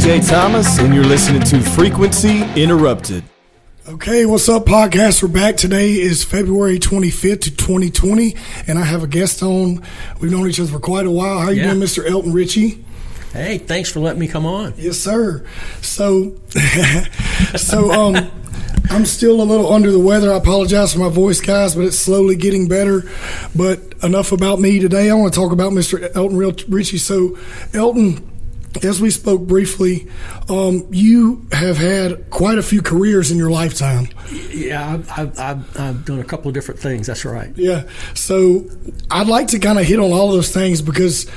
DJ Thomas, and you're listening to Frequency Interrupted. Okay, what's up, podcast? We're back. Today is February 25th to 2020, and I have a guest on. We've known each other for quite a while. How you Yeah. doing, Mr. Elton Richey? Hey, thanks for letting me come on. Yes, sir. So, so um, I'm still a little under the weather. I apologize for my voice, guys, but it's slowly getting better. But enough about me today. I want to talk about Mr. Elton Real- Richey. So, Elton, as we spoke briefly, um, you have had quite a few careers in your lifetime. Yeah, I've, I've, I've, I've done a couple of different things. That's right. Yeah. So I'd like to kind of hit on all those things because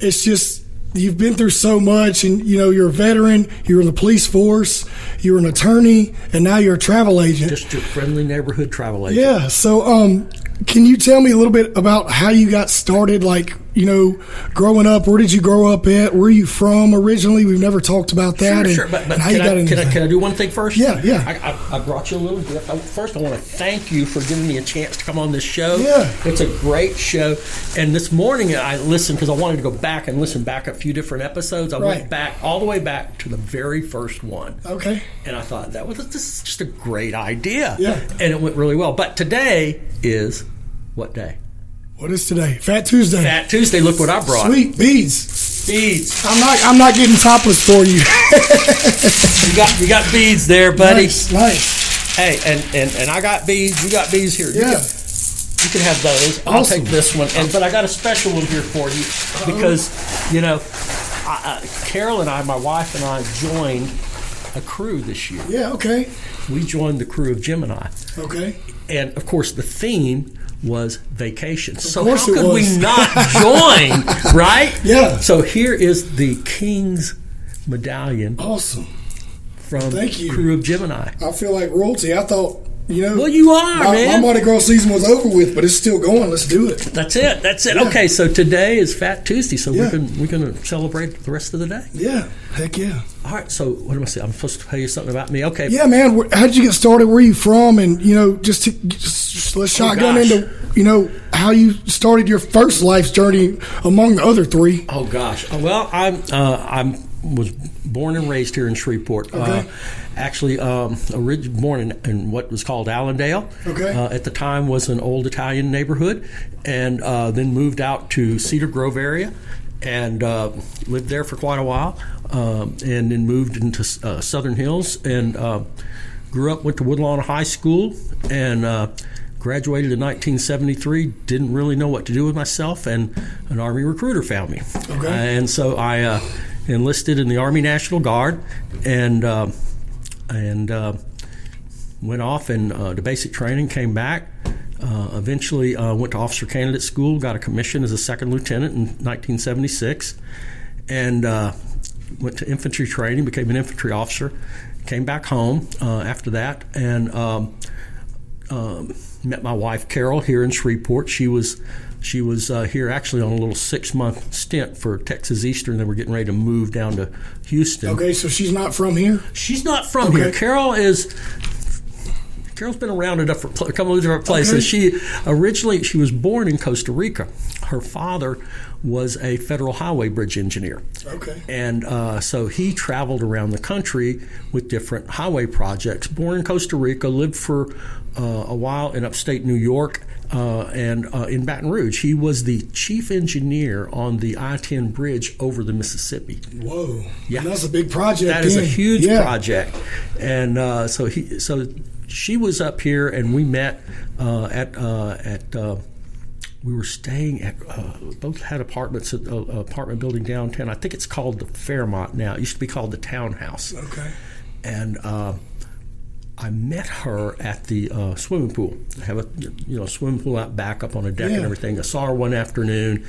it's just you've been through so much and you know you're a veteran, you're in the police force, you're an attorney, and now you're a travel agent. Just your friendly neighborhood travel agent. yeah. So um can you tell me a little bit about how you got started like, you know, growing up, where did you grow up at? Where are you from originally? We've never talked about that. Sure, and, sure. But, but can, you got I, can, I, can I do one thing first? Yeah, yeah. I, I, I brought you a little gift. First, I want to thank you for giving me a chance to come on this show. Yeah. It's a great show. And this morning I listened because I wanted to go back and listen back a few different episodes. I Right. went back all the way back to the very first one. Okay. And I thought that was this is just a great idea. Yeah. And it went really well. But today is what day? What is today? Fat Tuesday. Fat Tuesday. Look what I brought. Sweet beads. beads. I'm not I'm not getting topless for you. You got you got beads there, buddy. nice, nice. Hey, and, and and I got beads. You got beads here. You Yeah. got- You can have those. I'll take this one, and but I got a special one here for you because you know, I, I, Carol and I, my wife and I, joined a crew this year. Yeah, okay. We joined the Krewe of Gemini, Okay. and of course, the theme was vacation. so how could we not join, right? Yeah. So here is the King's medallion Awesome. from Thank you. Krewe of Gemini. I feel like royalty. I thought, you know. Well, you are, my, man. My Mardi Gras season was over with, but it's still going. Let's do it. That's it. That's it. Yeah. Okay, so today is Fat Tuesday, so Yeah. we're gonna we're gonna celebrate the rest of the day. Yeah. Heck yeah. All right. So what am I saying? I'm supposed to tell you something about me. Okay. Yeah, man. How did you get started? Where are you from? And, you know, just, to, just, just let's shotgun Oh, gosh. into, you know, how you started your first life's journey among the other three. Oh gosh. Uh, Well, I'm uh, I'm was born and raised here in Shreveport. Uh, Okay. Actually, um, orig- born in, in what was called Allendale. Okay. Uh, at the time was an old Italian neighborhood, and uh, then moved out to Cedar Grove area, and uh, lived there for quite a while, um, and then moved into uh, Southern Hills and. Uh, grew up, went to Woodlawn High School, and uh, graduated in 1973. Didn't really know what to do with myself, and an Army recruiter found me. Okay. and so I uh, enlisted in the Army National Guard, and uh, and uh, went off and uh, to basic training. Came back. Uh, eventually, went to officer candidate school. Got a commission as a second lieutenant in 1976, and went to infantry training. Became an infantry officer. Came back home uh, after that, and um, um, met my wife Carol here in Shreveport. She was she was uh, here actually on a little six month stint for Texas Eastern. They were getting ready to move down to Houston. Okay, so she's not from here? She's not from here. Carol is. Carol's been around a, different, a couple of different places. Okay. She originally she was born in Costa Rica. Her father was a federal highway bridge engineer. Okay. And uh, so he traveled around the country with different highway projects. Born in Costa Rica, lived for uh, a while in upstate New York uh, and uh, in Baton Rouge. He was the chief engineer on the I 10 bridge over the Mississippi. Whoa. Yeah. That's a big project. That is a huge Yeah. project, and uh, so he so she was up here, and we met uh, at uh, at. Uh, we were staying at uh, both had apartments at uh, apartment building downtown. I think it's called the Fairmont now. It used to be called the Townhouse. Okay. And uh, I met her at the uh, swimming pool. I have a you know swimming pool out back up on a deck Yeah. and everything. I saw her one afternoon,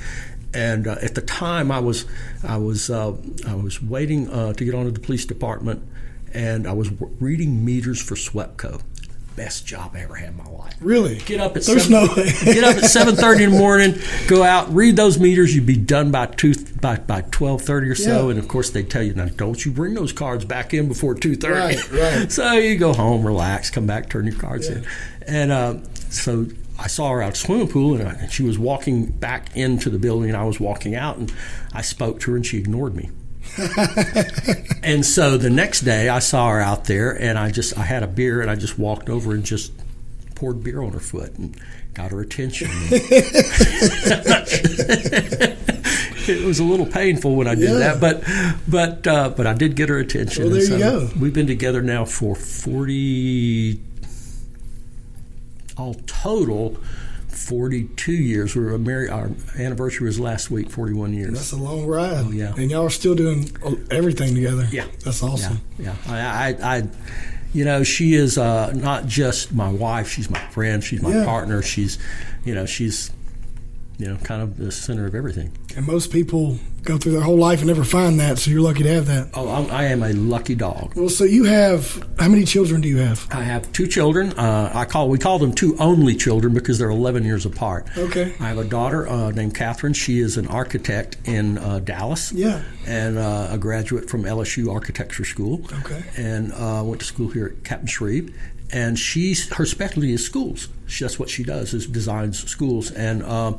and uh, at the time I was I was uh, I was waiting uh, to get onto the police department, and I was w- reading meters for SWEPCO. Best job I ever had in my life. Really? Get up at There's seven, no way. get up at seven thirty in the morning, go out, read those meters. You'd be done by two by by twelve thirty or so. Yeah. And of course, they tell you now, don't you bring those cards back in before two thirty. Right, right. So you go home, relax, come back, turn your cards in, and uh, so. I saw her out at the swimming pool, and, I, and she was walking back into the building, and I was walking out, and I spoke to her, and she ignored me. and so the next day I saw her out there and I just I had a beer and I just walked over and just poured beer on her foot and got her attention. it was a little painful when I did Yeah. that, but but uh, but I did get her attention. Well, there you go. We've been together now for forty, all total, forty-two years. We were married. Our anniversary was last week, forty-one years. That's a long ride. Oh, yeah. And y'all are still doing everything together. Yeah. That's awesome. Yeah, yeah. I, I, I you know, she is uh, not just my wife. She's my friend. She's my Yeah. partner. She's, you know, she's, you know, kind of the center of everything. And most people go through their whole life and never find that, so you're lucky to have that. Oh, I'm, I am a lucky dog. Well, so you have how many children do you have? I have two children. Uh, I call we call them two only children because they're 11 years apart. Okay. I have a daughter uh, named Catherine. She is an architect in uh, Dallas. Yeah. And uh, a graduate from LSU Architecture School. Okay. And uh, went to school here at Captain Shreve. And she's her specialty is schools. She, that's what she does is designs schools. And uh,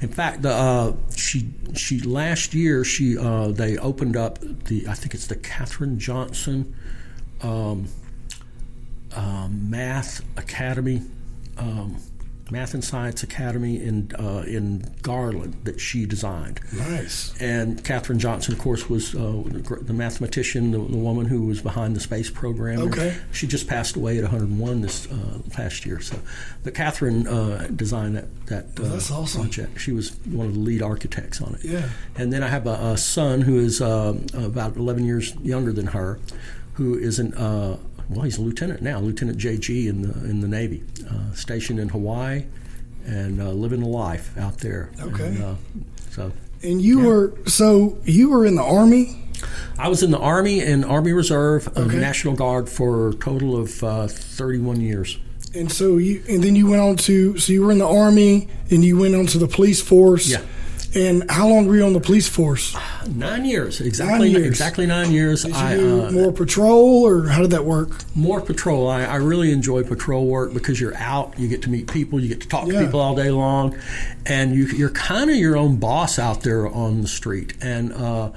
in fact, the, uh, she she last year she uh, they opened up the I think it's the Katherine Johnson um, um, Math Academy, um, Math and Science Academy in uh, in Garland that she designed. Nice. And Katherine Johnson, of course, was uh, the, mathematician, the, the woman who was behind the space program. Okay. She just passed away at 101 this uh, past year. So, but Catherine uh, designed that that uh, that's awesome. project. She was one of the lead architects on it. Yeah. And then I have a, a son who is uh, about 11 years younger than her, who is an uh, well, he's a lieutenant now, Lieutenant JG in the in the Navy, uh, stationed in Hawaii, and uh, living the life out there. Okay. And, uh, so And you were so you were in the army. I was in the Army and Army Reserve, Okay. National Guard for a total of uh, 31 years. And so you, and then you went on to, so you were in the army, and you went on to the police force. Yeah. And how long were you on the police force? Nine years, exactly Nine years. exactly nine years. Did you I, do uh, more patrol, or how did that work? more patrol. I, I really enjoy patrol work because you're out, you get to meet people, you get to talk Yeah. to people all day long, and you, you're kind of your own boss out there on the street. And uh,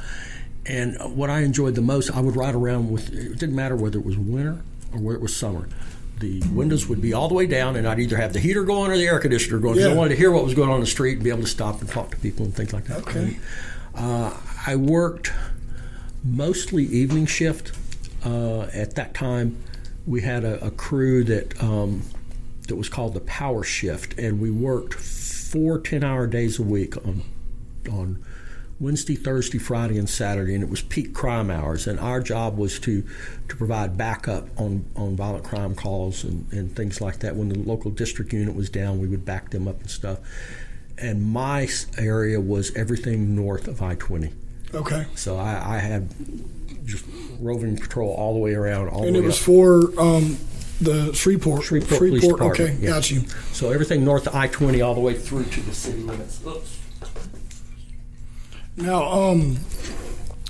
and what I enjoyed the most, I would ride around with. It didn't matter whether it was winter or whether it was summer. The windows would be all the way down, and I'd either have the heater going or the air conditioner going. 'cause Yeah. I wanted to hear what was going on in the street and be able to stop and talk to people and things like that. Okay. Uh, I worked mostly evening shift. Uh, at that time, we had a, a crew that um, that was called the Power Shift, and we worked four 10-hour days a week on on Wednesday, Thursday, Friday, and Saturday, and it was peak crime hours. And our job was to to provide backup on, on violent crime calls and, and things like that. When the local district unit was down, we would back them up and stuff. And my area was everything north of I twenty. Okay. So I, I had just roving patrol all the way around, all And it was up. for um, the Shreveport. Shreveport Police Department, Okay, yeah. got you. So everything north of I twenty, all the way through to the city limits. Oops. Now, um,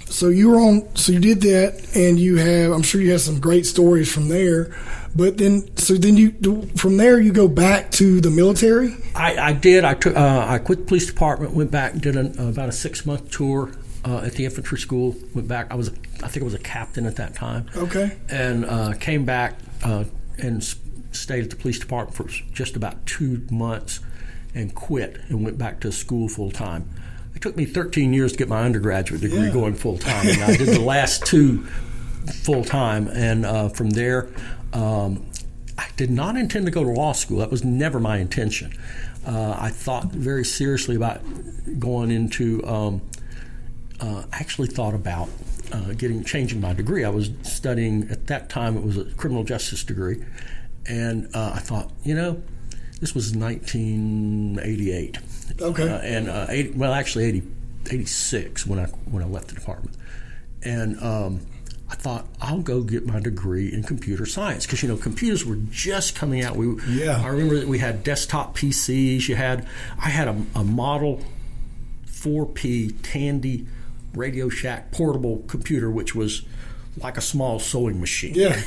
so you were on. So you did that, and you have. I'm sure you have some great stories from there. But then, so then you from there you go back to the military. I, I did. I took. Uh, I quit the police department. Went back. Did an, uh, about a six month tour uh, at the infantry school. Went back. I was. I think I was a captain at that time. Okay. And uh, came back uh, and stayed at the police department for just about two months, and quit and went back to school full time. It took me 13 years to get my undergraduate degree Yeah. going full time, and I did the last two full time. And uh, from there, um, I did not intend to go to law school. That was never my intention. Uh, I thought very seriously about going into. Um, uh, actually thought about uh, getting changing my degree. I was studying at that time. It was a criminal justice degree, and uh, I thought, you know, this was 1988. Okay. Uh, and uh, 80, well, actually 80, 86 when I when I left the department, and um, I thought I'll go get my degree in computer science because you know computers were just coming out. We Yeah. I remember that we had desktop PCs. You had I had a, a model 4P Tandy Radio Shack portable computer, which was like a small sewing machine. Yeah.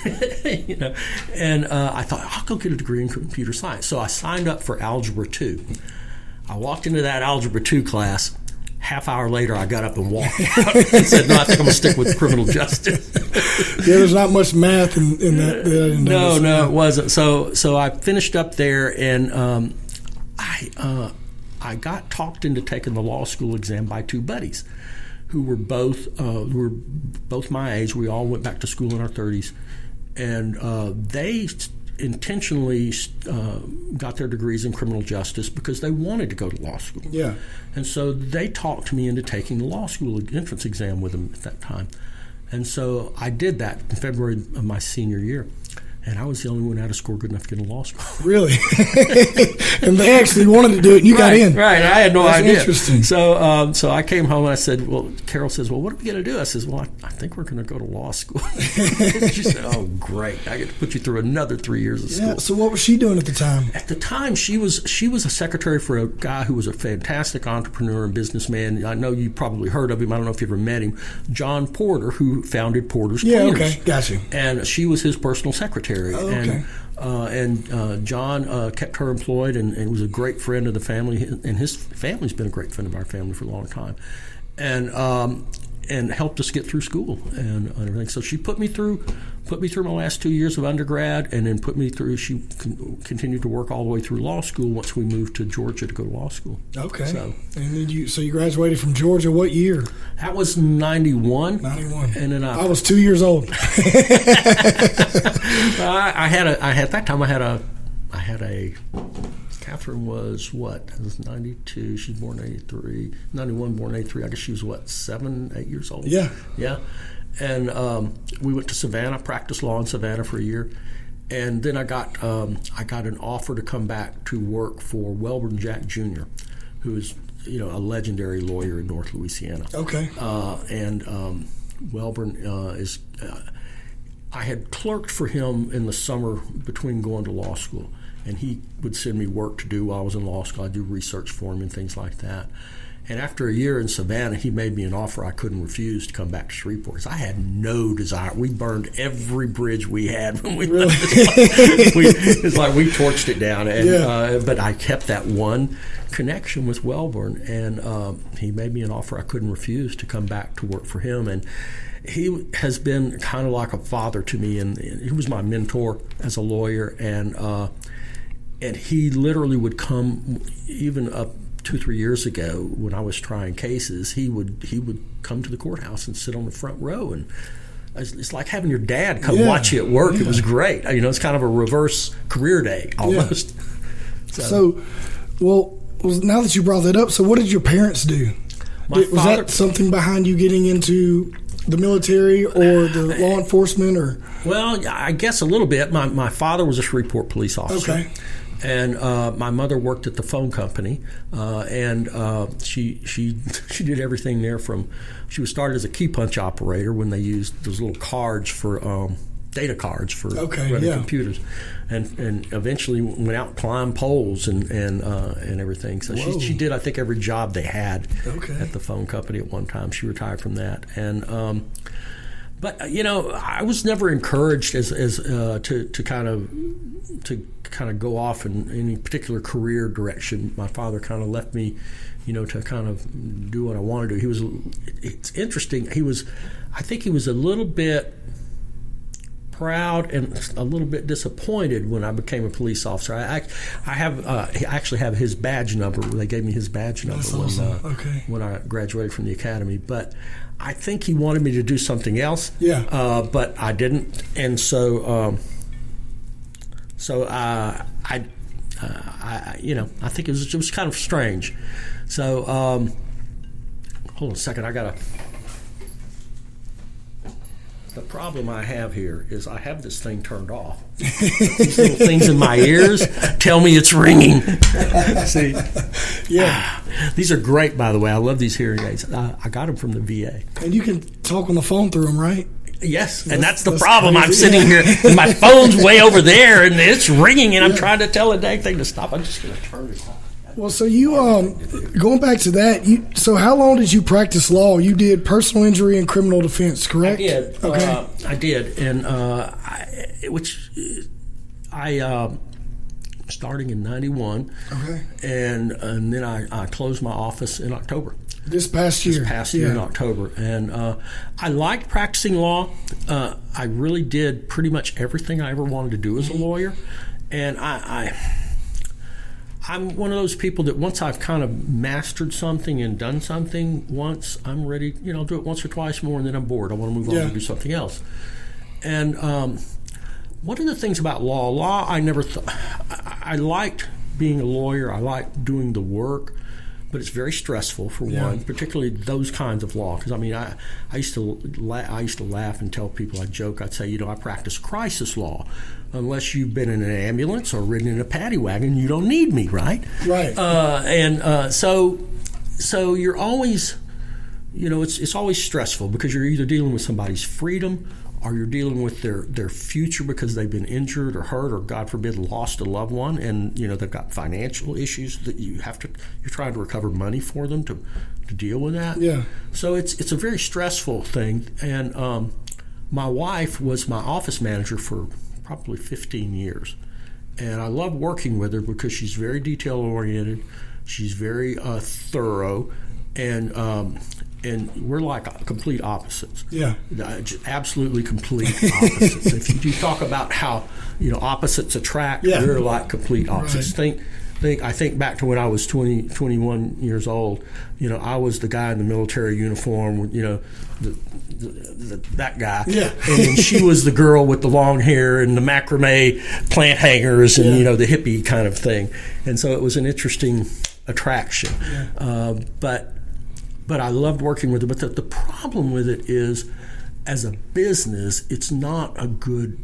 you know, and uh, I thought I'll go get a degree in computer science. So I signed up for Algebra 2. I walked into that Algebra 2 class, half hour later, I got up and walked out and said, "No, I think I'm gonna stick with criminal justice." Yeah, there's not much math in, in that. that I no, no, it wasn't. So, so I finished up there, and um, I uh, I got talked into taking the law school exam by two buddies, who were both uh, who were both my age. We all went back to school in our thirties, and uh, they intentionally uh, got their degrees in criminal justice because they wanted to go to law school. Yeah. And so they talked me into taking the law school entrance exam with them at that time. And so I did that in February of my senior year. And I was the only one out of score good enough to get into law school. Really? and they actually wanted to do it, and you got in. Right. I had no That's idea. interesting. So, um, so I came home and I said, "Well," Carol says, "Well, what are we going to do?" I says, "Well, I, I think we're going to go to law school." she said, "Oh, great! I get to put you through another three years of school." Yeah. So what was she doing at the time? At the time, she was she was a secretary for a guy who was a fantastic entrepreneur and businessman. I know you probably heard of him. I don't know if you ever met him, John Porter, who founded Porter's Yeah. Cleaners. Okay. Got you. And she was his personal secretary. Oh, And uh, and uh, John uh, kept her employed and, and was a great friend of the family. And his family's been a great friend of our family for a long time. And um, and helped us get through school and, and everything. So she put me through put me through my last two years of undergrad, and then put me through. She con- continued to work all the way through law school once we moved to Georgia to go to law school. Okay. So and then you, so you graduated from Georgia. What year? that was ninety one. Ninety-one. And then I, I was two years old. I, I had a. I had at that time. I had a. I had a. Catherine was what? Was ninety two. She's born eighty three. Ninety one, born eighty three. I guess she was what? Seven, eight years old. Yeah. Yeah. And um, we went to Savannah, practiced law in Savannah for a year, and then I got um, I got an offer to come back to work for Wellborn Jack Jr., who is you know a legendary lawyer in North Louisiana. Okay. Uh, and um, Wellborn uh, is. Uh, I had clerked for him in the summer between going to law school, and he would send me work to do while I was in law school. I'd do research for him and things like that. And after a year in Savannah, he made me an offer I couldn't refuse to come back to Shreveport. I had no desire. We burned every bridge we had when we left. It's like, we, it's like we torched it down. And, Yeah. uh, but I kept that one connection with Wellborn, and um, he made me an offer I couldn't refuse to come back to work for him. And he has been kind of like a father to me, and he was my mentor as a lawyer. And uh, and he literally would come, even up two three years ago when I was trying cases. He would he would come to the courthouse and sit on the front row and. It's like having your dad come Yeah. watch you at work. It was great. You know, it's kind of a reverse career day almost. So, well, well, now that you brought that up, so what did your parents do? Did- was father- that something behind you getting into the military or the law enforcement or? Well, I guess a little bit. My, my father was a Shreveport police officer. Okay. And uh, my mother worked at the phone company, uh, and uh, she she she did everything there. From she was started as a key punch operator when they used those little cards for um, data cards for Okay, running yeah. computers, and and eventually went out and climbed poles and and uh, and everything. So Whoa. she she did I think every job they had Okay. at the phone company at one time. She retired from that, and. Um, but uh, you know, I was never encouraged as, as uh, to to kind of to kind of go off in any particular career direction. My father kind of left me, you know, to kind of do what I wanted to. He was. It's interesting. He was. I think he was a little bit proud and a little bit disappointed when I became a police officer. I, I, I have uh, I actually have his badge number. They gave me his badge number That's when awesome. uh, Okay. when I graduated from the academy. But I think he wanted me to do something else. Yeah. Uh, but I didn't, and so um, so uh, I, uh, I you know I think it was it was kind of strange. So um, hold on a second. I gotta. The problem I have here is I have this thing turned off. These little things in my ears tell me it's ringing. See, Yeah, these are great, by the way. I love these hearing aids. I, I got them from the VA. and you can talk on the phone through them, right? Yes, and That's- that's the that's problem. I'm crazy. sitting here, and my phone's way over there, and it's ringing, and I'm trying to tell the dang thing to stop. I'm just going to turn it off. Well, so you um going back to that, you so how long did you practice law? You did personal injury and criminal defense, correct? I did. Okay. Uh, I did, and uh, I, which uh, I uh, starting in '91, Okay. and and then I, I closed my office in October. This past year. This past year yeah. in October, and uh, I liked practicing law. Uh, I really did pretty much everything I ever wanted to do as a lawyer, and I, I I'm one of those people that once I've kind of mastered something and done something once, I'm ready. You know, I'll do it once or twice more, and then I'm bored. I want to move on Yeah. and do something else. And um, one of the things about law, law, I never thought I, I liked being a lawyer. I liked doing the work, but it's very stressful for Yeah. one, particularly those kinds of law. Because I mean, I, I used to la- I used to laugh and tell people I joke. I'd say, you know, I practice crisis law. Unless you've been in an ambulance or ridden in a paddy wagon, you don't need me, right? Right. Uh, and uh, so, so you're always, you know, it's it's always stressful because you're either dealing with somebody's freedom or you're dealing with their their future because they've been injured or hurt or God forbid lost a loved one, and you know they've got financial issues that you have to you're trying to recover money for them to to deal with that. Yeah. So it's it's a very stressful thing, and um, my wife was my office manager for probably 15 years, and I love working with her because she's very detail oriented, she's very uh, thorough, and um, and we're like complete opposites. Yeah. Uh, absolutely complete opposites. if you, you talk about how you know opposites attract, Yeah. we're like complete opposites. Right. Think, think. I think back to when I was 20, 21 years old. You know, I was the guy in the military uniform. You know, the, the, that guy. Yeah. and she was the girl with the long hair and the macrame plant hangers and Yeah. you know the hippie kind of thing. And so it was an interesting attraction. Uh, but but I loved working with it. But the, the problem with it is, as a business, it's not a good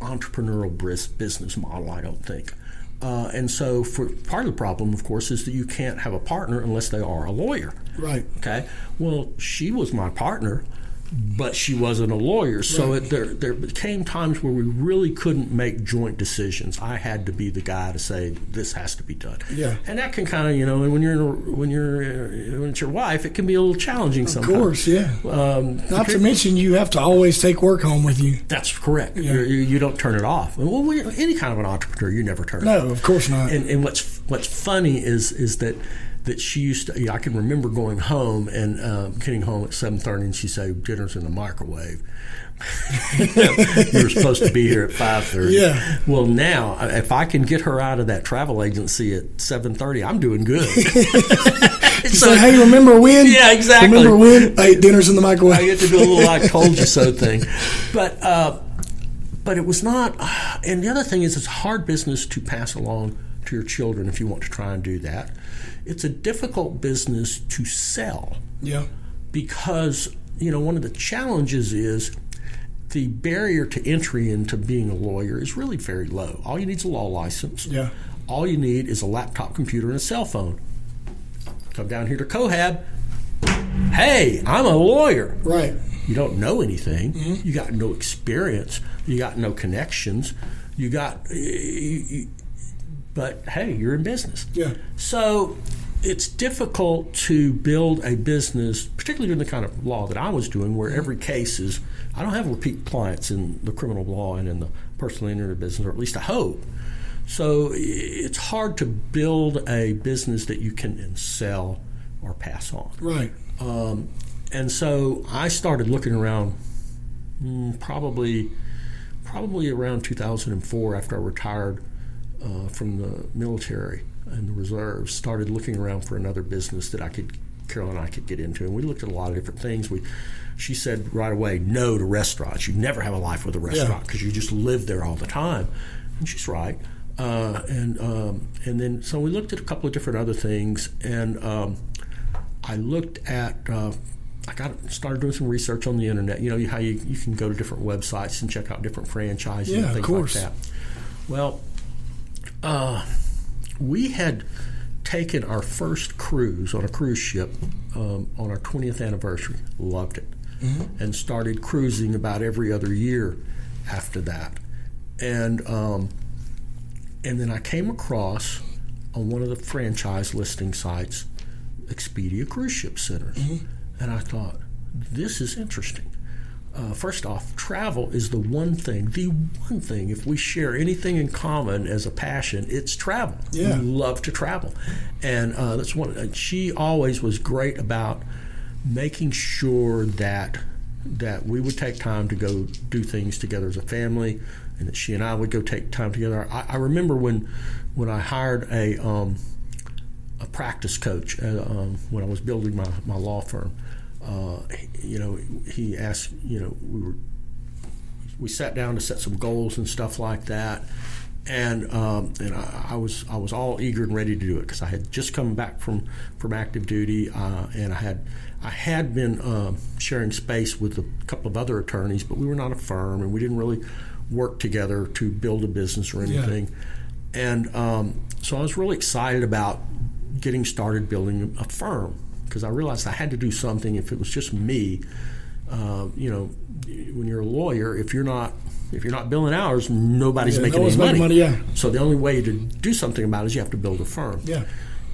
entrepreneurial business model. I don't think. Uh, and so, for part of the problem, of course, is that you can't have a partner unless they are a lawyer. Right. Okay. Well, she was my partner, but she wasn't a lawyer. So Right. it, there there came times where we really couldn't make joint decisions. I had to be the guy to say this has to be done. Yeah. And that can kind of you know, and when you're in a, when you're uh, when it's your wife, it can be a little challenging sometimes. Of sometimes. course, yeah. Um, Not to mention, you have to always take work home with you. that's correct. Yeah. You're, you you don't turn it off. Well, any kind of an entrepreneur, you never turn it off. No, of course not. And, and what's what's funny is is that that she used to. I can remember going home and um, getting home at seven thirty, and she said, "Dinner's in the microwave." you were supposed to be here at five thirty. Yeah. Well, now if I can get her out of that travel agency at seven thirty, I'm doing good. so, hey, remember when? Yeah, exactly. Remember when? Hey, dinner's in the microwave. I get to do a little "I told you so" thing, but uh, but it was not. And the other thing is, it's hard business to pass along to your children if you want to try and do that. It's a difficult business to sell Yeah. because you know one of the challenges is the barrier to entry into being a lawyer is really very low. All you need is a law license. Yeah. All you need is a laptop computer and a cell phone. Come down here to Cohab. Hey, I'm a lawyer. Right. You don't know anything. Mm-hmm. You got no experience. You got no connections. You got, you, but hey, you're in business. Yeah. So it's difficult to build a business, particularly in the kind of law that I was doing, where every case is. I don't have repeat clients in the criminal law and in the personal injury business, or at least I hope. So it's hard to build a business that you can sell or pass on. Right. Um, and so I started looking around, mm, probably, probably around 2004 after I retired uh, from the military and the reserves. Started looking around for another business that I could, Carol and I could get into, and we looked at a lot of different things. We, she said right away, no to restaurants. You never have a life with a restaurant because you just live there all the time, and she's right. Uh, and um, and then so we looked at a couple of different other things, and um, I looked at. Uh, I got started doing some research on the internet. You know how you, you can go to different websites and check out different franchises Yeah, and of things course. like that. Well, uh, we had taken our first cruise on a cruise ship um, on our 20th anniversary. Loved it, and started cruising about every other year after that. And um, and then I came across on one of the franchise listing sites Expedia Cruise Ship Centers, and I thought this is interesting. Uh, first off, travel is the one thing, the one thing. If we share anything in common as a passion, it's travel. Yeah. We love to travel, and uh, that's one. And she always was great about making sure that that we would take time to go do things together as a family, and that she and I would go take time together. I, I remember when when I hired a um, a practice coach uh, um, when I was building my, my law firm. Uh, you know, he asked, you know, we were we sat down to set some goals and stuff like that, and um, and I, I, was I was all eager and ready to do it because I had just come back from from active duty, uh, and I had I had been uh, sharing space with a couple of other attorneys, but we were not a firm, and we didn't really work together to build a business or anything. Yeah. And um, so I was really excited about getting started building a firm because I realized I had to do something. If it was just me, uh, you know, when you're a lawyer, if you're not if you're not billing hours, nobody's yeah, making no any money. money. Yeah. So the only way to do something about it is you have to build a firm. Yeah.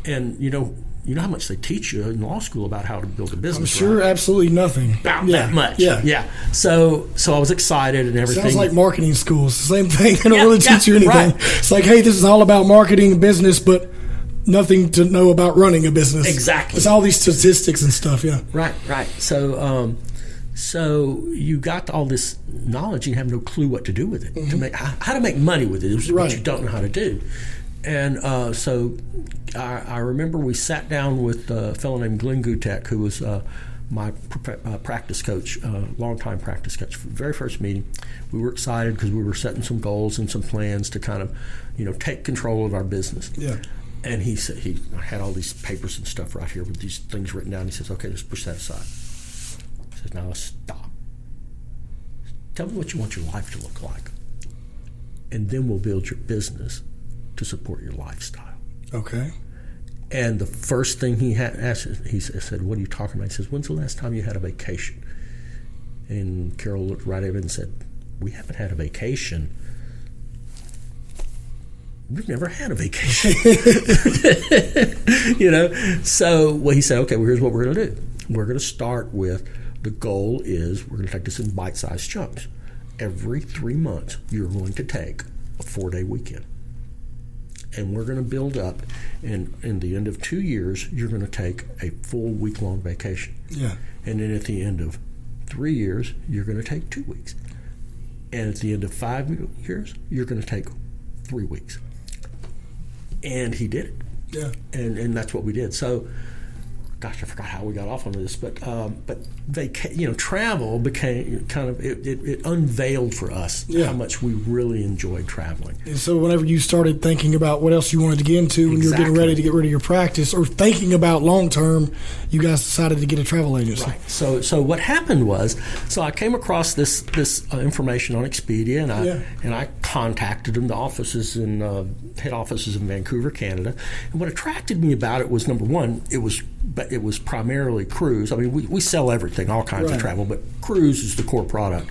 And you know, you know how much they teach you in law school about how to build a business. I'm sure right? absolutely nothing. About yeah. that much. Yeah. Yeah. So so I was excited and everything. Sounds like marketing schools. The same thing. They don't Yeah, really teach yeah, you anything. right. It's like, hey, this is all about marketing and business, but nothing to know about running a business. Exactly. It's all these statistics and stuff. Yeah. Right, right. So, um, so you got all this knowledge, and you have no clue what to do with it. To make how, how to make money with it is Right. what you don't know how to do. And uh, so, I, I remember we sat down with a fellow named Glenn Gutek, who was uh, my pr- uh, practice coach, uh, longtime practice coach. Very first meeting, we were excited because we were setting some goals and some plans to kind of, you know, take control of our business. Yeah. And he said he had all these papers and stuff right here with these things written down. He says, "Okay, let's push that aside." He says, "Now let's stop. Tell me what you want your life to look like, and then we'll build your business to support your lifestyle." Okay. And the first thing he had asked, he said, "What are you talking about?" He says, "When's the last time you had a vacation?" And Carol looked right at him and said, "We haven't had a vacation." We've never had a vacation. you know? So well, he said, okay, well, here's what we're going to do. We're going to start with the goal is we're going to take this in bite sized chunks. Every three months, you're going to take a four day weekend. And we're going to build up, and in the end of two years, you're going to take a full week long vacation. Yeah. And then at the end of three years, you're going to take two weeks. And at the end of five years, you're going to take three weeks. And he did it. Yeah. And, and that's what we did. So, gosh, I forgot how we got off on this, but um, but they you know travel became kind of it, it, it unveiled for us Yeah. how much we really enjoyed traveling. And so, whenever you started thinking about what else you wanted to get into when you were getting ready to get rid of your practice, or thinking about long term, you guys decided to get a travel agency. Right. So, so what happened was, so I came across this this uh, information on Expedia, and I Yeah. and I contacted them, the offices in uh, head offices in Vancouver, Canada. And what attracted me about it was number one, it was but it was primarily cruise. I mean, we, we sell everything, all kinds Right. of travel, but cruise is the core product.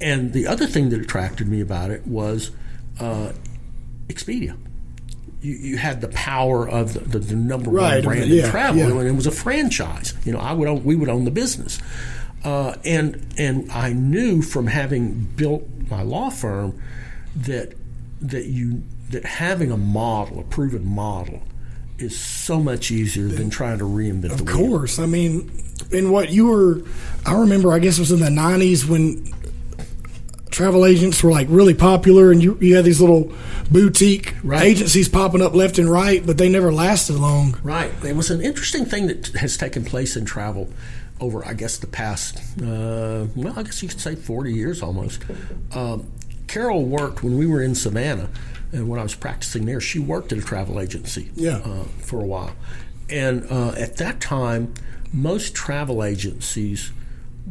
And the other thing that attracted me about it was uh, Expedia. You, you had the power of the, the, the number Right, one brand yeah, in travel, yeah. and it was a franchise. You know, I would own, we would own the business, uh, and and I knew from having built my law firm that that you that having a model, a proven model, is so much easier than trying to reinvent the wheel. Of course. I mean, in what you were, I remember, I guess it was in the 90s when travel agents were like really popular and you, you had these little boutique Right. agencies popping up left and right, but they never lasted long. Right. It was an interesting thing that has taken place in travel over, I guess, the past, uh, well, I guess you could say 40 years almost. Um, Carol worked when we were in Savannah, and when I was practicing there, she worked at a travel agency Yeah. uh, for a while. And uh, at that time, most travel agencies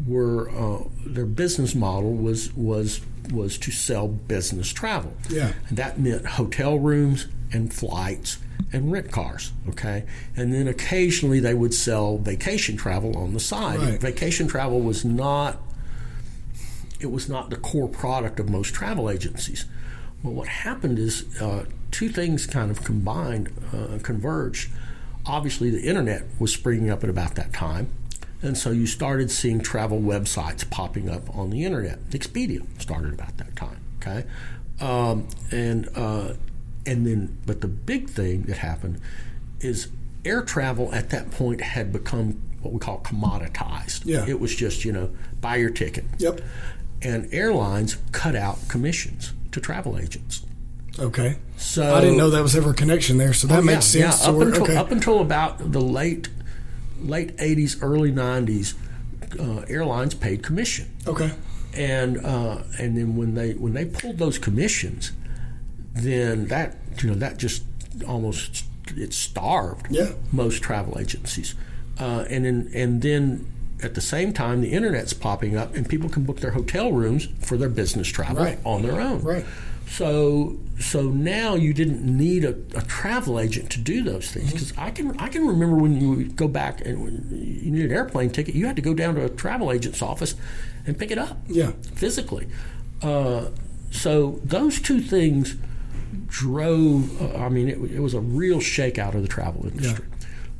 were uh, their business model was was was to sell business travel. Yeah. And that meant hotel rooms and flights and rent cars, okay? And then occasionally they would sell vacation travel on the side. Right. Vacation travel was not it was not the core product of most travel agencies. Well, what happened is uh, two things kind of combined, uh, converged. Obviously, the internet was springing up at about that time, And so you started seeing travel websites popping up on the internet. Expedia started about that time. Okay, um, and uh, and then but the big thing that happened is air travel at that point had become what we call commoditized. Yeah. it was just you know buy your ticket. Yep. And airlines cut out commissions to travel agents. Okay. So I didn't know that was ever a connection there, so that Oh, makes yeah, sense. Yeah, up until okay. up until about the late late '80s, early '90s, uh, airlines paid commission, okay. and uh, and then when they when they pulled those commissions, then that you know that just almost it starved Yeah. most travel agencies, uh, and then and then. At the same time, the internet's popping up, and people can book their hotel rooms for their business travel Right. on their own. Right. So so now you didn't need a, a travel agent to do those things because I can I can remember when you go back and you needed an airplane ticket, you had to go down to a travel agent's office and pick it up Yeah. physically. Uh, so those two things drove. Uh, I mean, it, it was a real shakeout of the travel industry.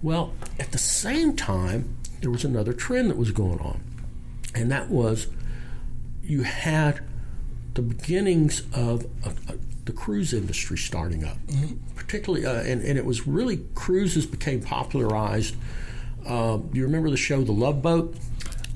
Well, at the same time, there was another trend that was going on, and that was you had the beginnings of uh, uh, the cruise industry starting up, particularly, uh, and, and it was really cruises became popularized. Uh, do you remember the show The Love Boat?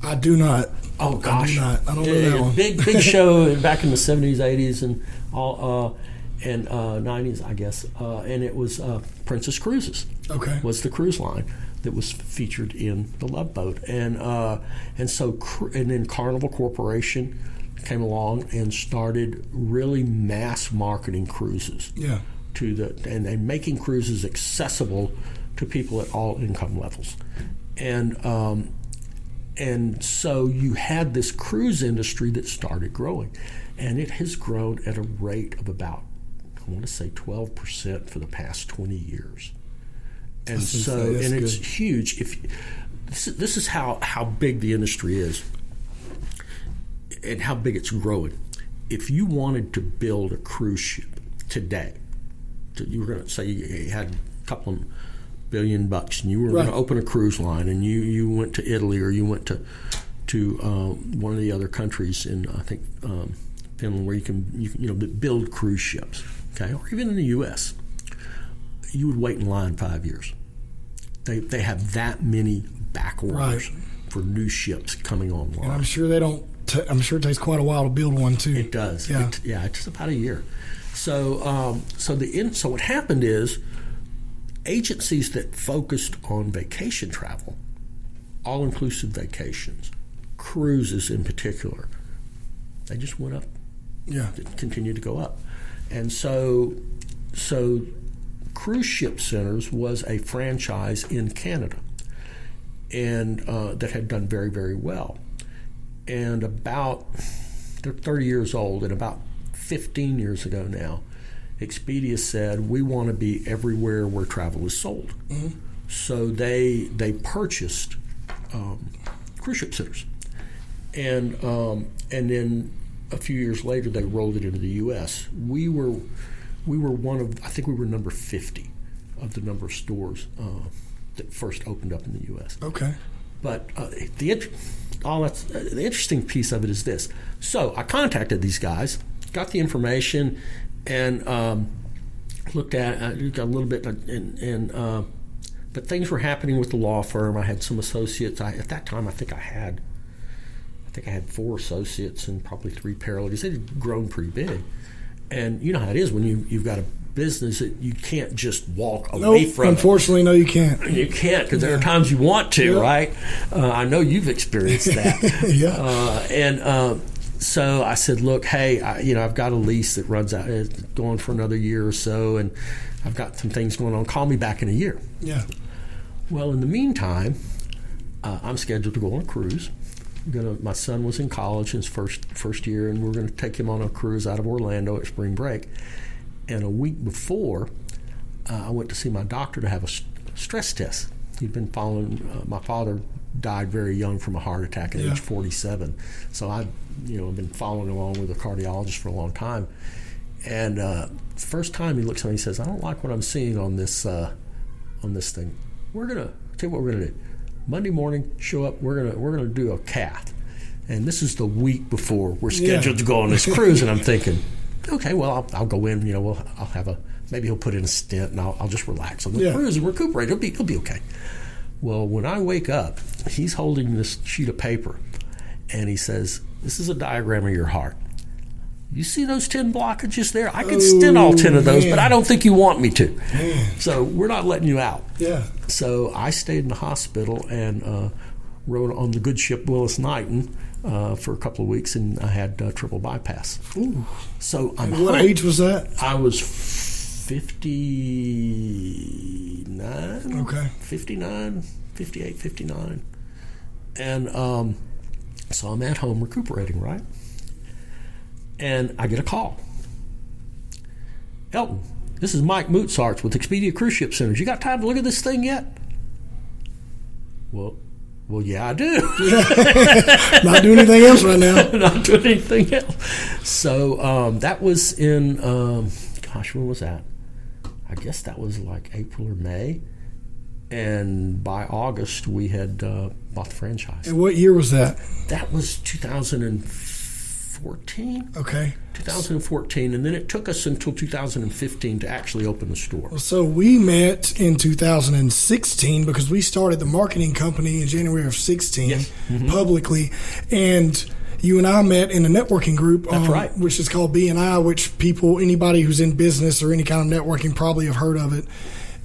I do not. Oh gosh, not. I don't know that one. Big big show back in the seventies, eighties, and all uh, and nineties, I guess. Uh, and it was uh, Princess Cruises Okay. was the cruise line that was featured in the Love Boat, and uh, and so and then Carnival Corporation came along and started really mass marketing cruises. Yeah. to the and, and making cruises accessible to people at all income levels, and um, and so you had this cruise industry that started growing, and it has grown at a rate of about I want to say twelve percent for the past twenty years, and so. That's and it's good. huge. If this is, this is how how big the industry is, and how big it's growing. If you wanted to build a cruise ship today, to- you were going to say you had a couple of billion bucks, and you were going to open a cruise line, and you, you went to Italy or you went to to um, one of the other countries in I think um, Finland where you can you, can, you know build cruise ships, okay, or even in the U.S. You would wait in line five years. They they have that many back orders Right. for new ships coming online. And I'm sure they don't. I'm sure it takes quite a while to build one too. It does. Yeah. It, yeah, it's about a year. So, um, so the in, so what happened is agencies that focused on vacation travel, all inclusive vacations, cruises in particular, they just went up. Yeah. It continued to go up, and so so cruise ship centers was a franchise in Canada, and uh, that had done very very well. And about they're 30 years old and about 15 years ago now expedia said we want to be everywhere where travel is sold. So they they purchased um, cruise ship centers. And um, and then a few years later they rolled it into the US we were we were one of I think we were number 50 of the number of stores uh, that first opened up in the US Okay. but uh, the int- all that's uh, the interesting piece of it is this. So I contacted these guys, got the information, and um, looked at uh, got a little bit, uh, and, and uh, but things were happening with the law firm. I had some associates. I, at that time, I think I had, I think I had four associates and probably three paralegals. They'd grown pretty big, and you know how it is when you you've got a business that you can't just walk away Nope. from. it. Unfortunately, no, you can't. You can't because there are times you want to, Yeah. right? Uh, I know you've experienced that. Yeah. Uh, and um, so I said, look, hey, I, you know, I've got a lease that runs out, it's going for another year or so, and I've got some things going on. Call me back in a year. Yeah. Well, in the meantime, uh, I'm scheduled to go on a cruise. Gonna, my son was in college his first first year, and we're going to take him on a cruise out of Orlando at spring break. And a week before, uh, I went to see my doctor to have a s- stress test. He'd been following. Uh, my father died very young from a heart attack at Yeah. age 47, so I, you know, I've been following along with a cardiologist for a long time. And uh, first time he looks at me, he says, "I don't like what I'm seeing on this uh, on this thing. We're gonna tell you what we're gonna do. Monday morning, show up. We're gonna we're gonna do a cath, and this is the week before we're scheduled Yeah. to go on this cruise. And I'm thinking, okay, well I'll, I'll go in. You know, we'll I'll have a maybe he'll put in a stint, and I'll, I'll just relax on the Yeah. cruise and recuperate. It'll be it'll be okay. Well, when I wake up, he's holding this sheet of paper, and he says, "This is a diagram of your heart." You see those 10 blockages there? I could stent all 10 of those, but. I don't think you want me to. So we're not letting you out. Yeah. So I stayed in the hospital and uh, rode on the good ship Willis Knighton uh, for a couple of weeks, and I had uh, triple bypass. Ooh. So I'm What home. age was that? I was 59. Okay. 59, 58, 59. And um, so I'm at home recuperating, right? And I get a call. Elton, this is Mike Mootsarts with Expedia Cruise Ship Centers. You got time to look at this thing yet? Well, well, yeah, I do. Not doing anything else right now. not doing anything else. So um, that was in, um, gosh, when was that? I guess that was like April or May. And by August, we had uh, bought the franchise. And what year was that? That was 2014. Okay. 2014. And then it took us until 2015 to actually open the store. So we met in 2016 because we started the marketing company in January of 16 Yes. Mm-hmm. publicly, and you and I met in a networking group. um, right. Which is called BNI, which people, anybody who's in business or any kind of networking, probably have heard of it.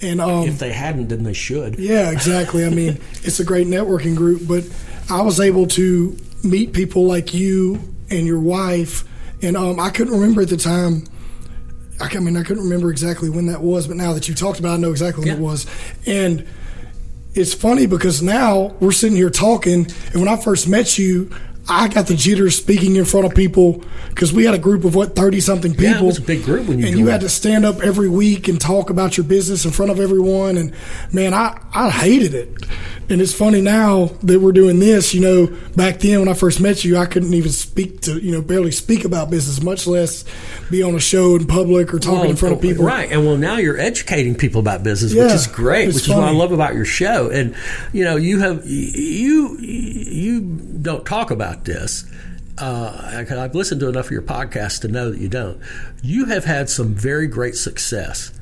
And um, If they hadn't, then they should. yeah, exactly. I mean, it's a great networking group, but I was able to meet people like you and your wife, and um, I couldn't remember at the time. I, mean, I couldn't remember exactly when that was, but now that you talked about, it, I know exactly when it was. And it's funny because now we're sitting here talking, and when I first met you, I got the jitters speaking in front of people because we had a group of what thirty something people. Yeah, it was a big group when you and you had to stand up every week and talk about your business in front of everyone. And man, I I hated it. And it's funny now that we're doing this. You know, back then when I first met you, I couldn't even speak to you know barely speak about business, much less be on a show in public or talking in front of people. Right. And well, now you're educating people about business, which is great, which is what I love about your show. And, you know, you have, you, you don't talk about this. Uh, I've listened to enough of your podcasts to know that you don't. You have had some very great success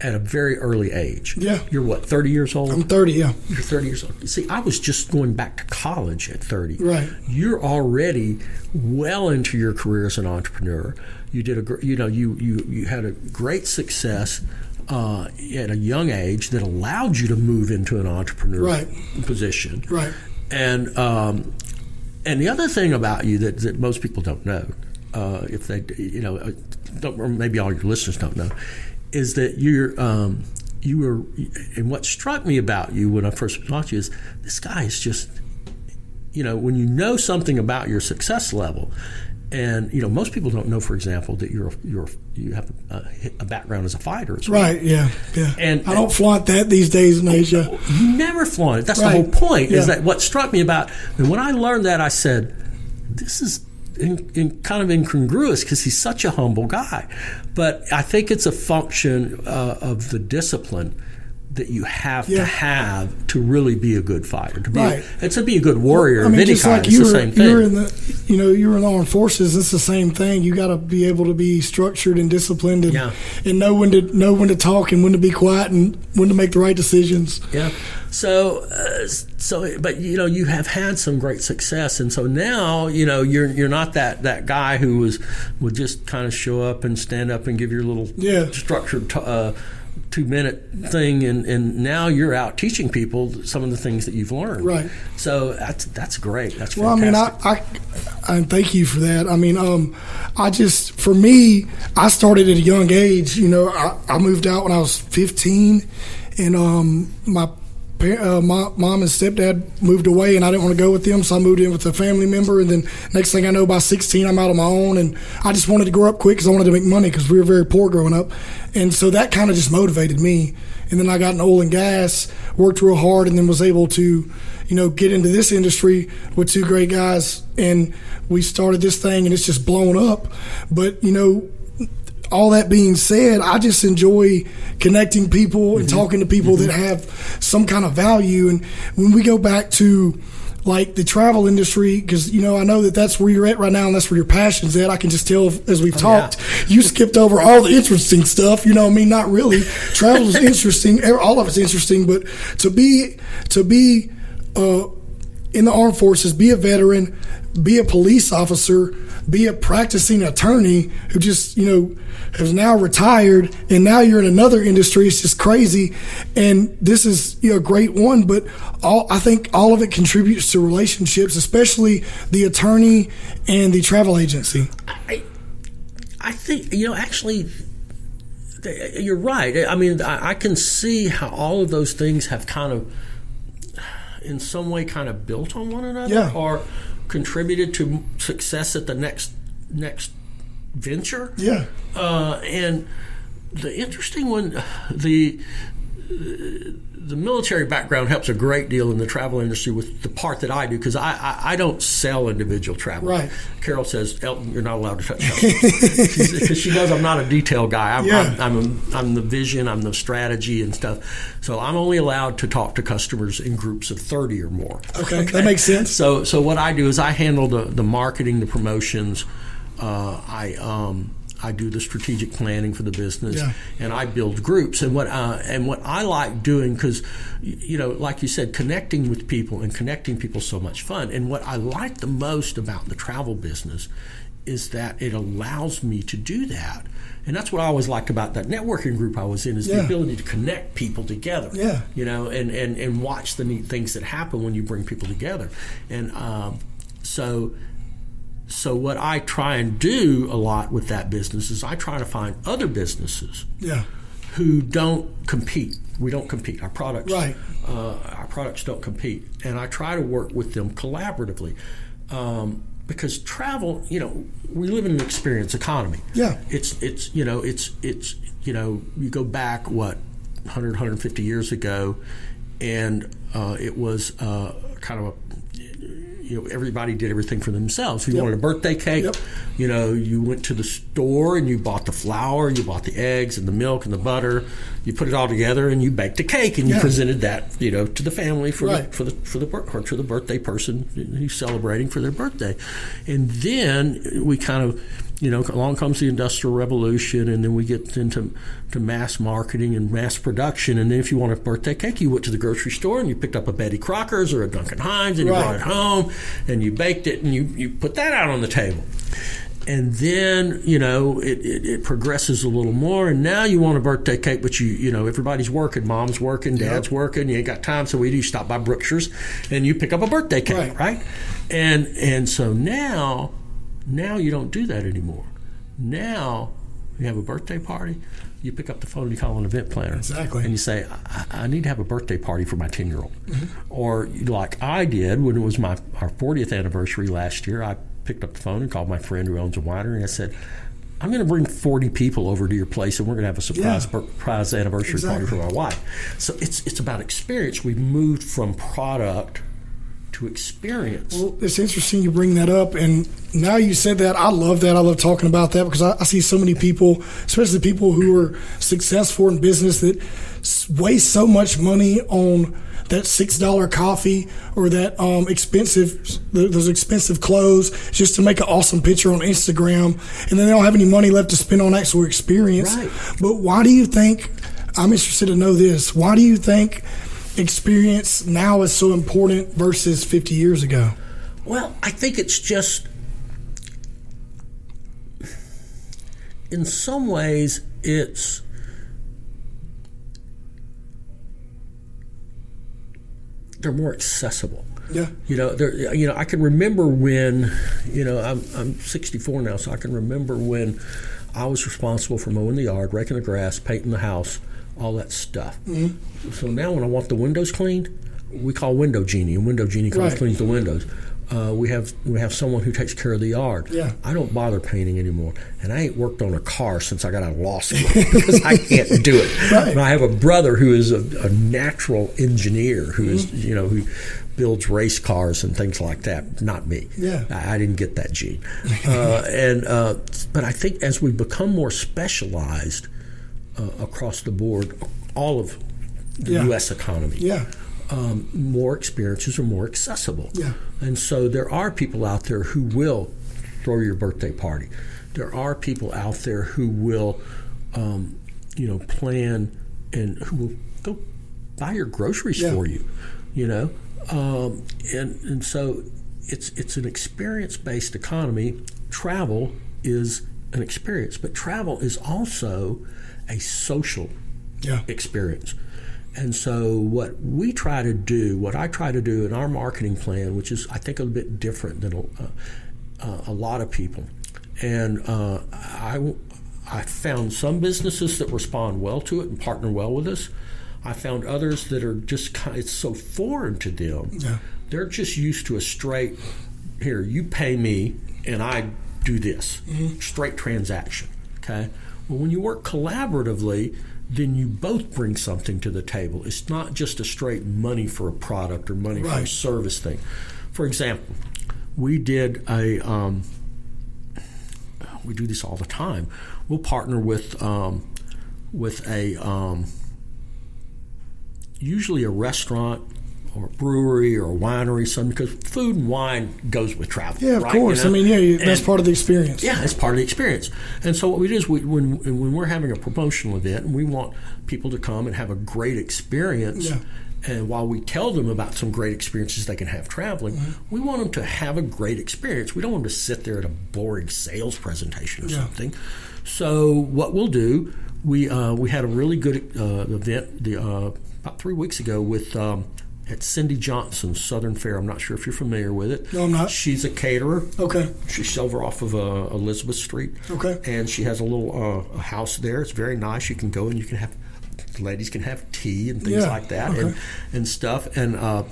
at a very early age. Yeah. You're what, 30 years old? I'm 30. Yeah. You're 30 years old. See, I was just going back to college at 30. Right. You're already well into your career as an entrepreneur. You did a, you know, you you you had a great success uh, at a young age that allowed you to move into an entrepreneur Right. position. Right. And um, and the other thing about you that, that most people don't know, uh, if they you know, uh, or maybe all your listeners don't know, is that you're um, you were. And what struck me about you when I first to you is this guy is just, you know, when you know something about your success level. And you know, most people don't know, for example, that you're you're you have a, a background as a fighter as well. Right. Yeah. Yeah. And- I don't flaunt that these days in Asia. You never flaunt it. That's Right. the whole point. Is that what struck me about? And when I learned that, I said, "This is in, in kind of incongruous because he's such a humble guy." But I think it's a function uh, of the discipline that you have Yeah. to have to really be a good fighter, to be Right. and to be a good warrior I of mean, any just kind. like it's you the same thing. you're in the, you know, you're in the armed forces. It's the same thing. You got to be able to be structured and disciplined, and, Yeah. and know when to know when to talk and when to be quiet and when to make the right decisions. Yeah. So, uh, so, but you know, you have had some great success, and so now, you know, you're you're not that that guy who was would just kind of show up and stand up and give your little Yeah. structured. T- uh, Two minute thing, and, and now you're out teaching people some of the things that you've learned. Right. So that's that's great. That's Well, I mean. I, I, I thank you for that. I mean, um, I just, for me, I started at a young age. You know, I, I moved out when I was 15, and um, my, uh, my mom and stepdad moved away, and I didn't want to go with them, so I moved in with a family member. And then next thing I know, by 16, I'm out on my own, and I just wanted to grow up quick because I wanted to make money because we were very poor growing up, and so that kind of just motivated me. And then I got in oil and gas, worked real hard, and then was able to you know, get into this industry with two great guys, and we started this thing, and it's just blown up. But you know, all that being said, I just enjoy connecting people and talking to people that have some kind of value. And when we go back to like the travel industry, because you know I know that that's where you're at right now, and that's where your passion's at. I can just tell as we've talked, you skipped over all the interesting stuff. You know, what I mean, not really. Travel is interesting. All of it's interesting, but to be to be uh, in the armed forces, be a veteran, be a police officer, be a practicing attorney who just, you know, has now retired and now you're in another industry. It's just crazy. And this is you know, a great one, but all, I think all of it contributes to relationships, especially the attorney and the travel agency. I, I think, you know, actually, you're right. I mean, I, I can see how all of those things have kind of, in some way, kind of built on one another Yeah. or contributed to success at the next next venture. Yeah. Uh, and the interesting one, the the military background helps a great deal in the travel industry with the part that I do because I, I, I don't sell individual travel. Right. Carol says, Elton, you're not allowed to touch because she knows I'm not a detail guy. I'm, Yeah. I'm, I'm, a, I'm the vision, I'm the strategy and stuff. So I'm only allowed to talk to customers in groups of 30 or more. Okay, that makes sense. So, so what I do is I handle the, the marketing, the promotions. Uh, I um, I do the strategic planning for the business, Yeah. and I build groups. And what uh, and what I like doing because you know, like you said, connecting with people and connecting people is so much fun. And what I like the most about the travel business is that it allows me to do that. And that's what I always liked about that networking group I was in is the ability to connect people together Yeah. you know, and, and, and watch the neat things that happen when you bring people together. And um, so, so what I try and do a lot with that business is I try to find other businesses Yeah. who don't compete. We don't compete. Our products, Right. uh, our products don't compete, and I try to work with them collaboratively. Um, because travel, you know, we live in an experience economy. Yeah. It's it's you know it's it's you know you go back what 100 150 years ago, and uh, it was uh, kind of a you know everybody did everything for themselves. If you Yep. wanted a birthday cake, Yep. you know you went to the store and you bought the flour, you bought the eggs and the milk and the butter. You put it all together and you baked a cake and you Yeah. presented that you know to the family for Right. the, for the for the or to the birthday person who's celebrating for their birthday, and then we kind of you know along comes the industrial revolution and then we get into to mass marketing and mass production. And then if you want a birthday cake you went to the grocery store and you picked up a Betty Crocker's or a Duncan Hines and you brought it home and you baked it and you, you put that out on the table. And then you know it, it, it progresses a little more. And now you want a birthday cake but you you know everybody's working. Mom's working. Dad's working. You ain't got time so we do? Stop by Brookshire's and you pick up a birthday cake Right. right, and and so now now you don't do that anymore now you have a birthday party you pick up the phone and you call an event planner Exactly. and you say I, I need to have a birthday party for my 10 year old Mm-hmm. or like i did when it was my our 40th anniversary last year i picked up the phone and called my friend who owns a winery and i said i'm going to bring 40 people over to your place and we're going to have a surprise Yeah. surprise anniversary Exactly. party for my wife so it's it's about experience we've moved from product to experience Well, it's interesting you bring that up, and now you said that. I love that. I love talking about that because I, I see so many people, especially people who are successful in business, that waste so much money on that six dollar coffee or that um, expensive those expensive clothes just to make an awesome picture on Instagram, and then they don't have any money left to spend on actual experience. Right. But why do you think? I'm interested to know this. Why do you think? Experience now is so important versus 50 years ago. Well, I think it's just, in some ways, it's they're more accessible. Yeah. You know, there. You know, I can remember when, you know, I'm I'm 64 now, so I can remember when I was responsible for mowing the yard, raking the grass, painting the house, all that stuff. So now, when I want the windows cleaned, we call Window Genie, and Window Genie comes Right. cleans the windows. Uh, we have we have someone who takes care of the yard. Yeah. I don't bother painting anymore, and I ain't worked on a car since I got out of law school because I can't do it. Right. And I have a brother who is a, a natural engineer who is Mm-hmm. you know who builds race cars and things like that. Not me. Yeah. I, I didn't get that gene. uh, and uh, but I think as we become more specialized uh, across the board, all of the Yeah. U.S. economy Yeah. um, more experiences are more accessible. Yeah. And so there are people out there who will throw your birthday party. There are people out there who will, um, you know, plan and who will go buy your groceries Yeah. for you. You know, um, and and so it's it's an experience based economy. Travel is an experience, but travel is also a social Yeah. experience. And so, what we try to do, what I try to do in our marketing plan, which is, I think, a bit different than a, uh, a lot of people, and uh, I, I found some businesses that respond well to it and partner well with us. I found others that are just kind it's so foreign to them. Yeah. They're just used to a straight, here, you pay me and I do this, straight transaction. Okay? Well, when you work collaboratively, then you both bring something to the table. It's not just a straight money for a product or money for a service thing. For example, we did a, um, we do this all the time. We'll partner with, um, with a, um, usually a restaurant or brewery or a winery, something because food and wine goes with travel. Yeah, of right? You course. know? I mean, yeah, you- that's And- part of the experience. yeah, it's part of the experience. And so what we do is we, when when we're having a promotional event and we want people to come and have a great experience. Yeah. And while we tell them about some great experiences they can have traveling, Mm-hmm. we want them to have a great experience. We don't want them to sit there at a boring sales presentation or Yeah. something. So what we'll do, we uh, we had a really good uh, event the uh, about three weeks ago with um, at Cindy Johnson's Southern Fair. I'm not sure if you're familiar with it. No, I'm not. She's a caterer. Okay. She's over off of uh, Elizabeth Street. Okay. And she has a little uh, house there. It's very nice. You can go and you can have, the ladies can have tea and things Yeah, like that okay. and, and stuff. And uh,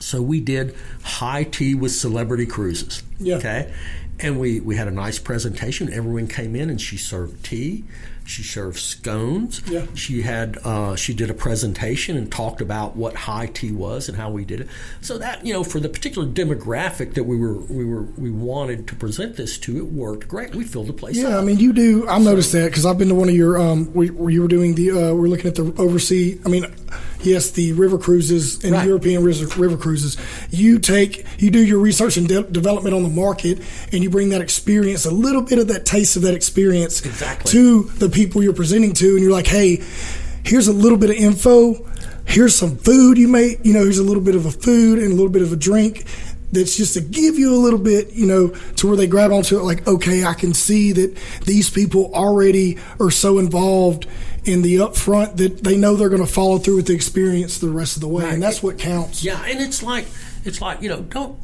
so we did high tea with celebrity cruises. Yeah. Okay. And we, we had a nice presentation. Everyone came in and she served tea. She served scones. Yeah. She had uh, she did a presentation and talked about what high tea was and how we did it. So that you know for the particular demographic that we were we were we wanted to present this to, it worked great. We filled the place Yeah, up. I mean, you do. I've noticed that because I've been to one of your um, where, where you were doing the. Uh, we're looking at the overseas. I mean, yes, the river cruises and Right. European river, river cruises. You take, you do your research and de- development on the market, and you bring that experience, a little bit of that taste of that experience, Exactly. to the people you're presenting to, and you're like, hey, here's a little bit of info. Here's some food you may, you know, here's a little bit of a food and a little bit of a drink that's just to give you a little bit, you know, to where they grab onto it like, okay, I can see that these people already are so involved in the upfront that they know they're going to follow through with the experience the rest of the way. Right. And that's what counts. Yeah, and it's like it's like you know don't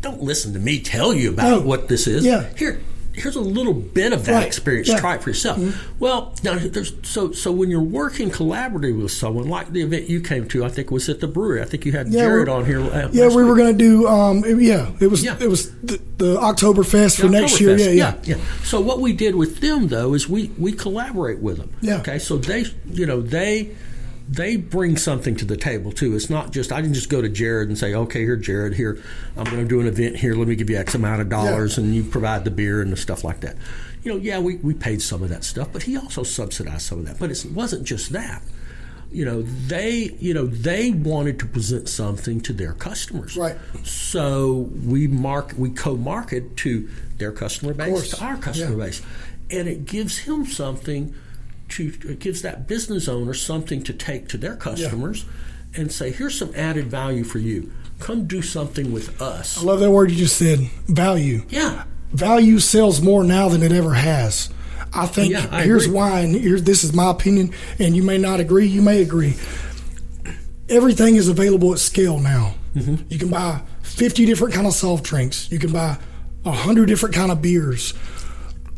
don't listen to me tell you about No. what this is. Yeah. Here, here's a little bit of that Right. experience. Yeah. Mm-hmm. Try it for yourself. Well, now there's so so when you're working collaboratively with someone like the event you came to, I think was at the brewery. I think you had Yeah, Jared on here. uh, Yeah, we were going to do. Um, it- yeah, it was. Yeah. It was the, the Oktoberfest for next year. Yeah, yeah, yeah, So what we did with them though is we we collaborate with them. Yeah. Okay. So they you know they they bring something to the table too. It's not just I didn't just go to Jared and say, okay, here, Jared, here, I'm going to do an event here. Let me give you X amount of dollars, and you provide the beer and the stuff like that. You know, yeah, we, we paid some of that stuff, but he also subsidized some of that. But it wasn't just that. You know, they you know they wanted to present something to their customers. Right. So we mark we co-market to their customer base to our customer Yeah. base, and it gives him something to it gives that business owner something to take to their customers and say, here's some added value for you. Come do something with us. I love that word you just said. Value. Yeah. value sells more now than it ever has. I think Yeah, I here's agree. why, and here's this is my opinion, and you may not agree, you may agree. Everything is available at scale now. Mm-hmm. You can buy 50 different kind of soft drinks. You can buy 100 different kind of beers.